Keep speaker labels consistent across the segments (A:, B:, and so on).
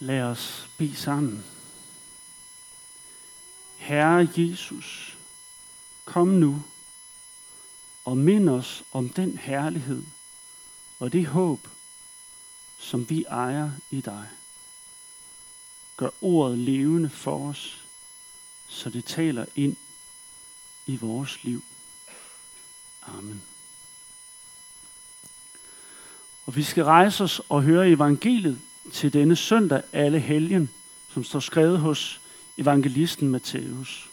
A: Lad os bede sammen. Herre Jesus, kom nu og mind os om den herlighed og det håb, som vi ejer i dig. Gør ordet levende for os, så det taler ind i vores liv. Amen. Og vi skal rejse os og høre evangeliet til denne søndag alle helgen, som står skrevet hos evangelisten Matthæus.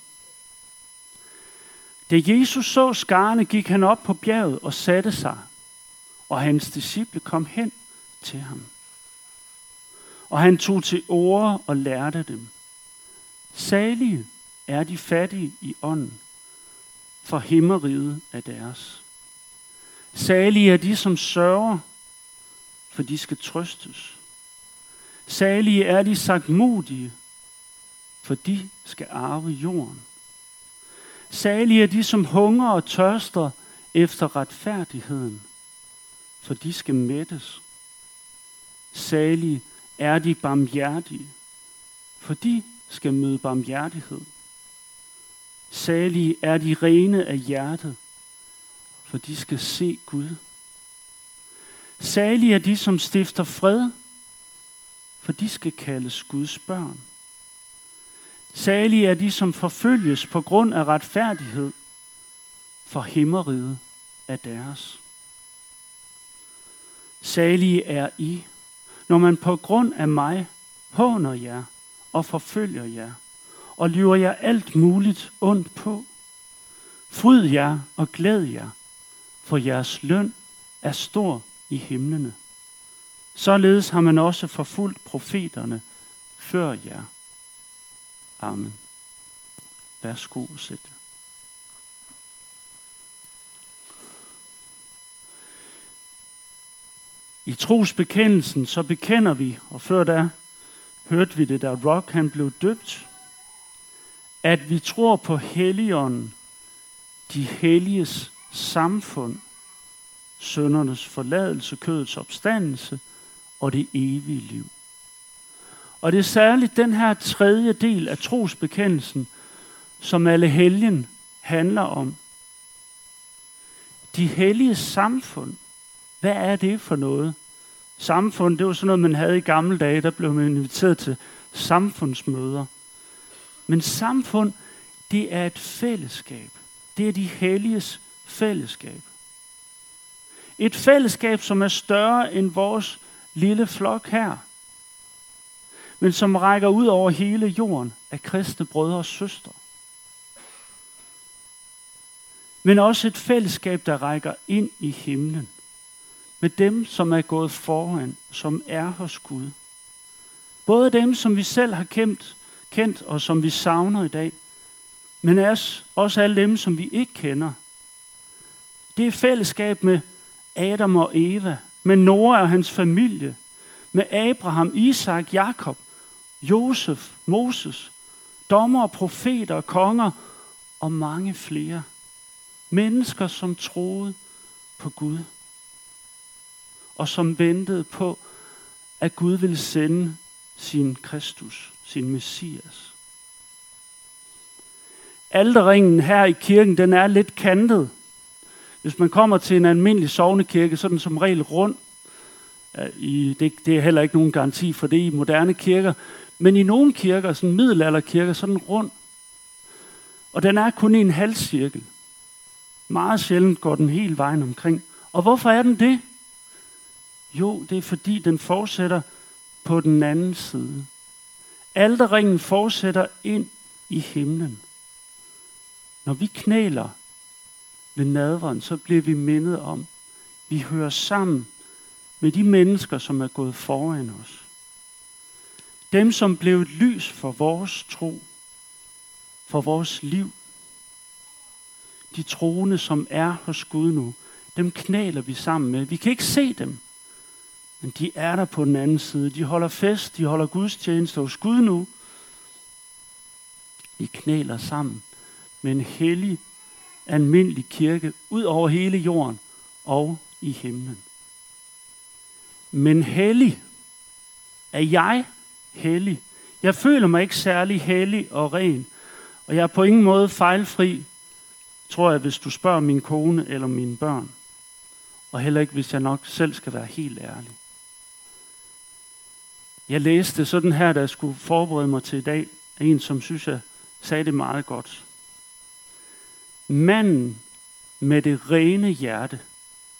A: Da Jesus så skarne, gik han op på bjerget og satte sig, og hans disciple kom hen til ham. Og han tog til ord og lærte dem. Salige er de fattige i ånden, for himmeriget er deres. Salige er de, som sørger, for de skal trøstes. Salige er de sagt modige, for de skal arve jorden. Salige er de, som hunger og tørster efter retfærdigheden, for de skal mættes. Salige er de barmhjertige, for de skal møde barmhjertighed. Salige er de rene af hjertet, for de skal se Gud. Salige er de, som stifter fred, for de skal kaldes Guds børn. Salige er de, som forfølges på grund af retfærdighed, for himmeriget er deres. Salige er I, når man på grund af mig håner jer og forfølger jer, og lyver jer alt muligt ondt på. Fryd jer og glæd jer, for jeres løn er stor i himlene. Således har man også forfulgt profeterne før jer. Amen. Værsgo og sæt I trosbekendelsen så bekender vi, og før da hørte vi det, da Rock han blev døbt, at vi tror på Helligånden, de helliges samfund, søndernes forladelse, kødets opstandelse og det evige liv. Og det er særligt den her tredje del af trosbekendelsen, som alle helgen handler om. De hellige samfund. Hvad er det for noget? Samfund, det var sådan noget, man havde i gamle dage. Der blev man inviteret til samfundsmøder. Men samfund, det er et fællesskab. Det er de helliges fællesskab. Et fællesskab, som er større end vores lille flok her, men som rækker ud over hele jorden af kristne brødre og søstre. Men også et fællesskab, der rækker ind i himlen. Med dem, som er gået foran, som er hos Gud. Både dem, som vi selv har kendt, kendt og som vi savner i dag, men også alle dem, som vi ikke kender. Det er fællesskab med Adam og Eva, med Noah og hans familie, med Abraham, Isak, Jakob, Josef, Moses, dommer, profeter, konger og mange flere. Mennesker, som troede på Gud, og som ventede på, at Gud ville sende sin Kristus, sin Messias. Alterringen her i kirken, den er lidt kantet. Hvis man kommer til en almindelig sovnekirke, så er den som regel rund. I, det, det er heller ikke nogen garanti for det i moderne kirker. Men i nogle kirker, sådan middelalderkirker, så er den rund. Og den er kun i en halv cirkel. Meget sjældent går den hele vejen omkring. Og hvorfor er den det? Jo, det er fordi den fortsætter på den anden side. Alterringen fortsætter ind i himlen. Når vi knæler ved nadveren, så bliver vi mindet om, vi hører sammen med de mennesker, som er gået foran os. Dem, som blev et lys for vores tro, for vores liv. De troende, som er hos Gud nu, dem knæler vi sammen med. Vi kan ikke se dem, men de er der på den anden side. De holder fest, de holder Guds tjeneste hos Gud nu. Vi knæler sammen med en hellig, almindelig kirke ud over hele jorden og i himlen. Men hellig er jeg hellig. Jeg føler mig ikke særlig hellig og ren, og jeg er på ingen måde fejlfri, tror jeg, hvis du spørger min kone eller mine børn. Og heller ikke, hvis jeg nok selv skal være helt ærlig. Jeg læste sådan her, da jeg skulle forberede mig til i dag, en, som synes, jeg sagde det meget godt. Manden med det rene hjerte,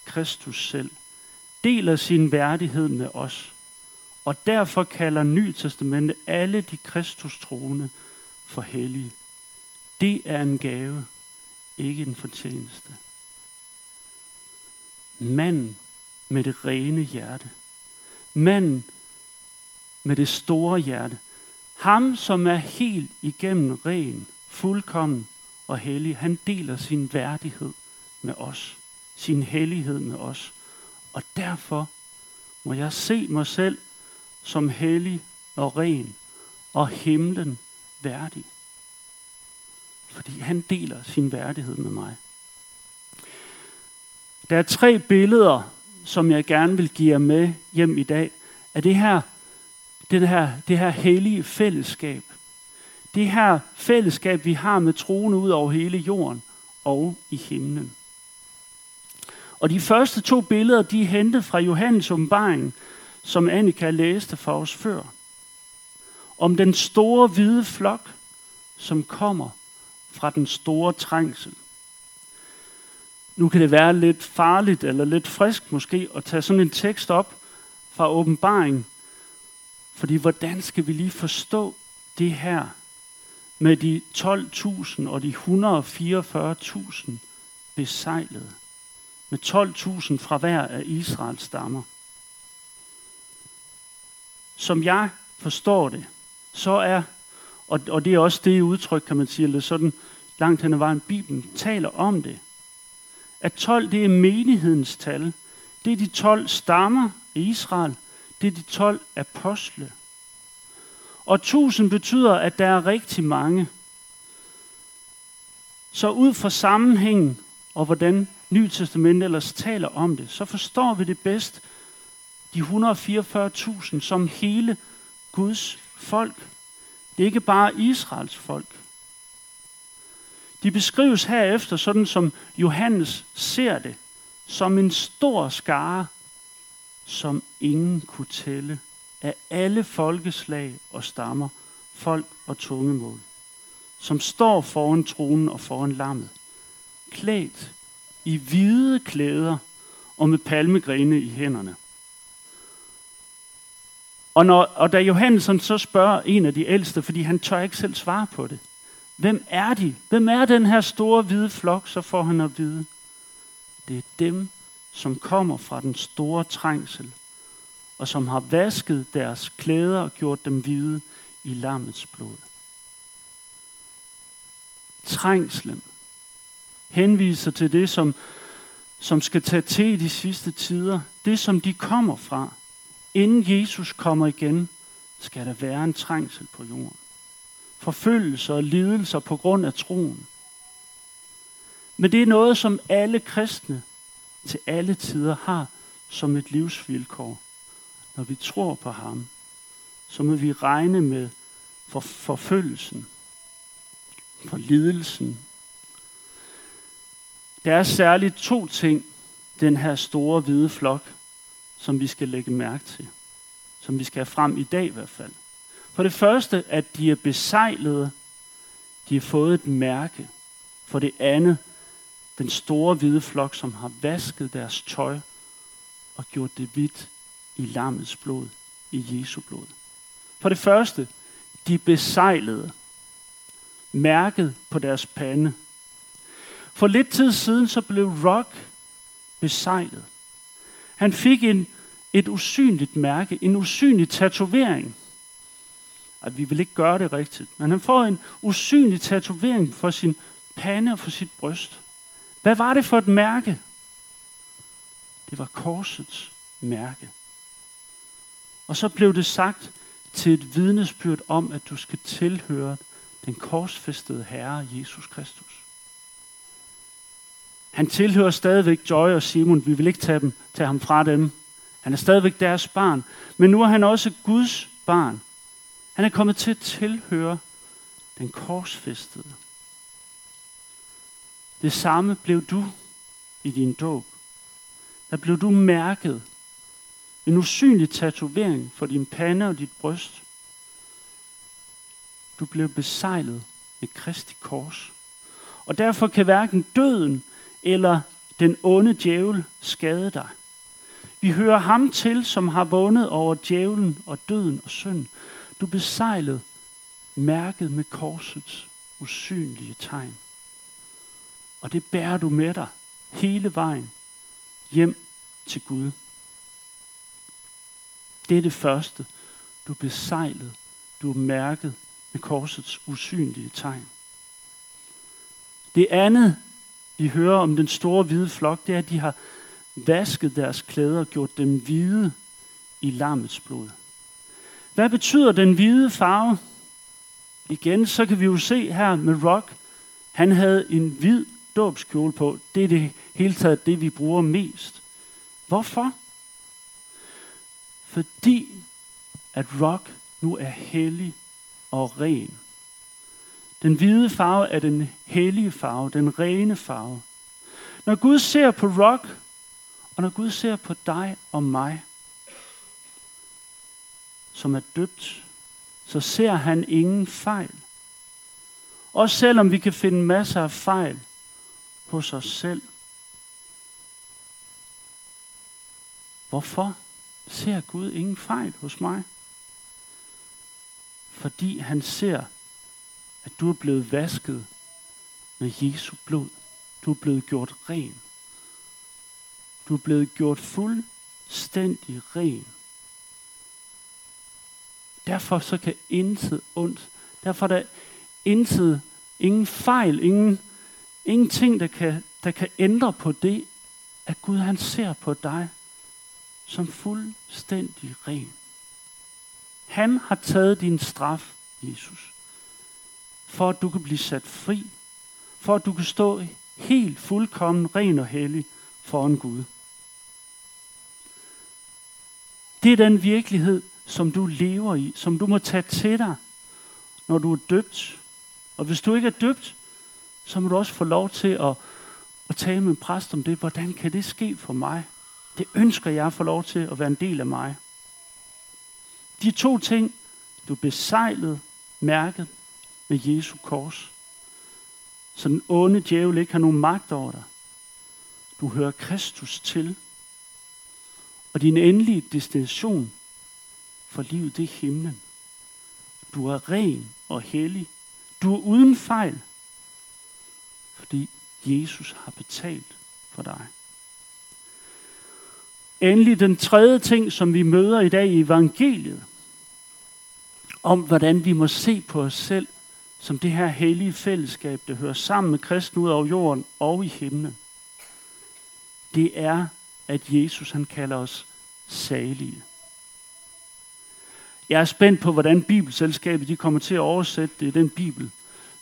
A: Kristus selv, deler sin værdighed med os, og derfor kalder Ny Testamente alle de Kristus troende for hellige. Det er en gave, ikke en fortjeneste. Manden med det rene hjerte. Manden med det store hjerte. Ham, som er helt igennem ren, fuldkommen og hellig, han deler sin værdighed med os, sin hellighed med os. Og derfor må jeg se mig selv som hellig og ren og himlen værdig. Fordi han deler sin værdighed med mig. Der er tre billeder, som jeg gerne vil give jer med hjem i dag, af det her, det her, det her hellige fællesskab. Det her fællesskab, vi har med troende ud over hele jorden og i himlen. Og de første to billeder, de er hentet fra Johannes åbenbaring, som Annika læste for os før. Om den store hvide flok, som kommer fra den store trængsel. Nu kan det være lidt farligt eller lidt frisk måske at tage sådan en tekst op fra åbenbaring. Fordi hvordan skal vi lige forstå det her med de 12.000 og de 144.000 besejlede? Med 12.000 fra hver af Israels stammer. Som jeg forstår det, så er, og, og det er også det udtryk, kan man sige, eller sådan langt hen ad vejen, Bibelen taler om det, at 12 det er menighedens tal. Det er de 12 stammer i Israel. Det er de 12 apostle. Og tusind betyder, at der er rigtig mange. Så ud fra sammenhængen og hvordan Nye Testament ellers taler om det, så forstår vi det bedst, de 144.000 som hele Guds folk. Det er ikke bare Israels folk. De beskrives herefter sådan, som Johannes ser det, som en stor skare, som ingen kunne tælle, af alle folkeslag og stammer, folk og tungemål, som står foran tronen og foran lammet, klædt i hvide klæder og med palmegrene i hænderne. Og, når, og da Johannes så spørger en af de ældste, fordi han tør ikke selv svare på det, Hvem er de? Hvem er den her store hvide flok? Så får han at vide. Det er dem, som kommer fra den store trængsel, og som har vasket deres klæder og gjort dem hvide i lammets blod. Trængslen henviser til det, som, som skal tage til i de sidste tider. Det, som de kommer fra. Inden Jesus kommer igen, skal der være en trængsel på jorden forfølgelser og lidelser på grund af troen. Men det er noget, som alle kristne til alle tider har som et livsvilkår. Når vi tror på ham, så må vi regne med for forfølgelsen, for lidelsen. Der er særligt to ting, den her store hvide flok, som vi skal lægge mærke til. Som vi skal have frem i dag i hvert fald. For det første, at de er besejlede. De har fået et mærke. For det andet, den store hvide flok, som har vasket deres tøj og gjort det hvidt i lammets blod, i Jesu blod. For det første, de besejlede. Mærket på deres pande. For lidt tid siden, så blev Rock besejlet. Han fik en, et usynligt mærke, en usynlig tatovering at vi vil ikke gøre det rigtigt. Men han får en usynlig tatovering for sin pande og for sit bryst. Hvad var det for et mærke? Det var korsets mærke. Og så blev det sagt til et vidnesbyrd om, at du skal tilhøre den korsfæstede Herre, Jesus Kristus. Han tilhører stadigvæk Joy og Simon. Vi vil ikke tage, dem, tage ham fra dem. Han er stadigvæk deres barn. Men nu er han også Guds barn Han er kommet til at tilhøre den korsfæstede. Det samme blev du i din dåb. Der blev du mærket. En usynlig tatovering for din pande og dit bryst. Du blev besejlet med Kristi kors. Og derfor kan hverken døden eller den onde djævel skade dig. Vi hører ham til, som har vundet over djævlen og døden og synd. Du besejlet, mærket med korsets usynlige tegn. Og det bærer du med dig hele vejen hjem til Gud. Det er det første. Du er besejlet. Du er mærket med korsets usynlige tegn. Det andet, vi hører om den store hvide flok, det er, at de har vasket deres klæder og gjort dem hvide i lammets blod. Hvad betyder den hvide farve? Igen, så kan vi jo se her med Rock, han havde en hvid dåbskjole på. Det er det hele taget det, vi bruger mest. Hvorfor? Fordi at Rock nu er hellig og ren. Den hvide farve er den hellige farve, den rene farve. Når Gud ser på Rock, og når Gud ser på dig og mig, som er døbt, så ser han ingen fejl. Også selvom vi kan finde masser af fejl hos os selv. Hvorfor ser Gud ingen fejl hos mig? Fordi han ser, at du er blevet vasket med Jesu blod. Du er blevet gjort ren. Du er blevet gjort fuldstændig ren. Derfor så kan intet ondt, derfor er der intet, ingen fejl, ingen, ingenting, der kan, der kan ændre på det, at Gud han ser på dig som fuldstændig ren. Han har taget din straf, Jesus, for at du kan blive sat fri, for at du kan stå helt fuldkommen ren og hellig foran Gud. Det er den virkelighed, som du lever i, som du må tage til dig, når du er døbt. Og hvis du ikke er døbt, så må du også få lov til at, at tale med en præst om det. Hvordan kan det ske for mig? Det ønsker jeg at få lov til at være en del af mig. De to ting, du besejlede mærket med Jesu kors. Så den onde djævel ikke har nogen magt over dig. Du hører Kristus til. Og din endelige destination for livet, det er himlen. Du er ren og hellig. Du er uden fejl, fordi Jesus har betalt for dig. Endelig den tredje ting, som vi møder i dag i evangeliet, om hvordan vi må se på os selv som det her hellige fællesskab, der hører sammen med kristen ud over jorden og i himlen. Det er, at Jesus han kalder os salige. Jeg er spændt på, hvordan Bibelselskabet de kommer til at oversætte det i den Bibel,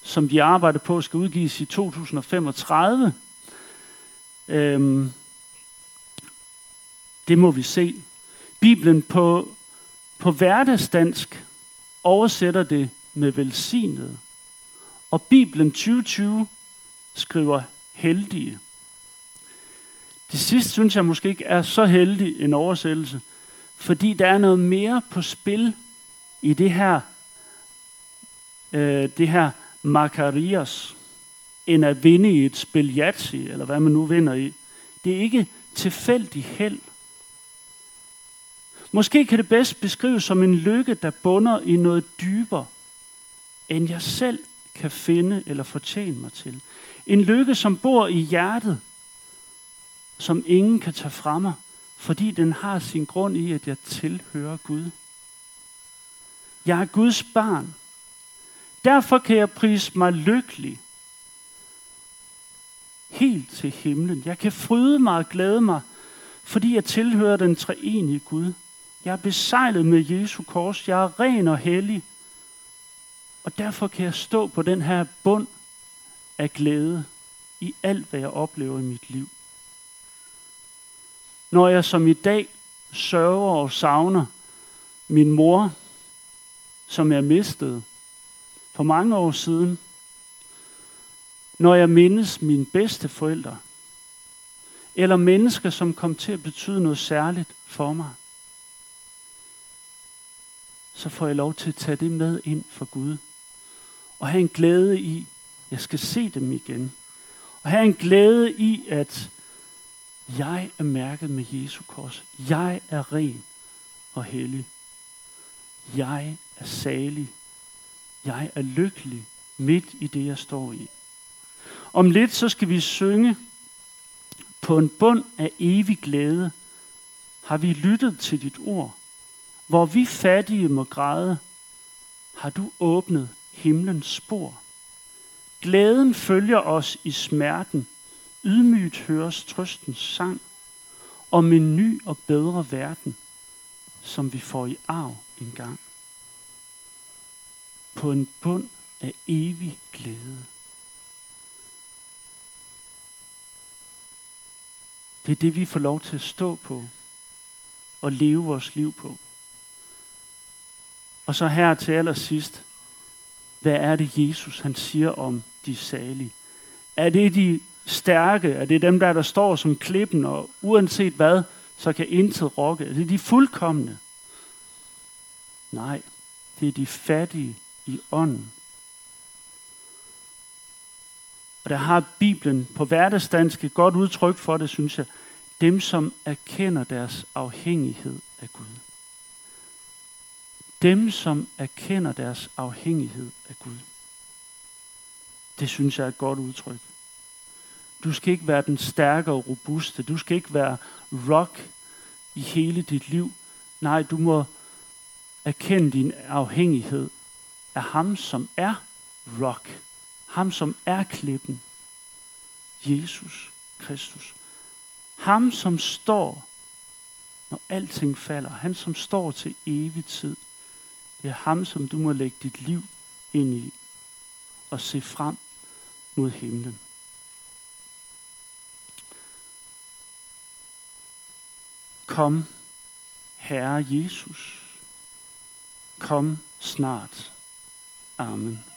A: som de arbejder på, skal udgives i 2035. Øhm, det må vi se. Bibelen på, på hverdagsdansk oversætter det med velsignet. Og Bibelen 2020 skriver heldige. Det sidste synes jeg måske ikke er så heldig en oversættelse, fordi der er noget mere på spil i det her, øh, det her Makarias, end at vinde i et spil eller hvad man nu vinder i. Det er ikke tilfældig held. Måske kan det bedst beskrives som en lykke, der bunder i noget dybere, end jeg selv kan finde eller fortjene mig til. En lykke, som bor i hjertet, som ingen kan tage fra mig, fordi den har sin grund i, at jeg tilhører Gud. Jeg er Guds barn. Derfor kan jeg prise mig lykkelig. Helt til himlen. Jeg kan fryde mig og glæde mig, fordi jeg tilhører den treenige Gud. Jeg er besejlet med Jesu kors. Jeg er ren og hellig. Og derfor kan jeg stå på den her bund af glæde i alt, hvad jeg oplever i mit liv. Når jeg som i dag sørger og savner min mor, som jeg mistede for mange år siden, når jeg mindes mine bedste forældre, eller mennesker, som kom til at betyde noget særligt for mig, så får jeg lov til at tage det med ind for Gud. Og have en glæde i, at jeg skal se dem igen. Og have en glæde i, at jeg er mærket med Jesu kors. Jeg er ren og hellig. Jeg er salig. Jeg er lykkelig midt i det, jeg står i. Om lidt så skal vi synge på en bund af evig glæde. Har vi lyttet til dit ord? Hvor vi fattige må græde, har du åbnet himlens spor. Glæden følger os i smerten, ydmygt høres trøstens sang, om en ny og bedre verden, som vi får i arv engang. På en bund af evig glæde. Det er det, vi får lov til at stå på og leve vores liv på. Og så her til allersidst, hvad er det Jesus han siger om de salige? Er det de stærke? Er det dem, der, der står som klippen, og uanset hvad, så kan intet rokke? Er det de fuldkommende? Nej, det er de fattige i ånden. Og der har Bibelen på hverdagsdansk et godt udtryk for det, synes jeg. Dem, som erkender deres afhængighed af Gud. Dem, som erkender deres afhængighed af Gud. Det synes jeg er et godt udtryk. Du skal ikke være den stærke og robuste. Du skal ikke være rock i hele dit liv. Nej, du må erkende din afhængighed af ham, som er rock. Ham, som er klippen. Jesus Kristus. Ham, som står, når alting falder. Han, som står til evig tid. Det er ham, som du må lægge dit liv ind i og se frem mod himlen. Kom, Herre Jesus. Kom snart. Amen.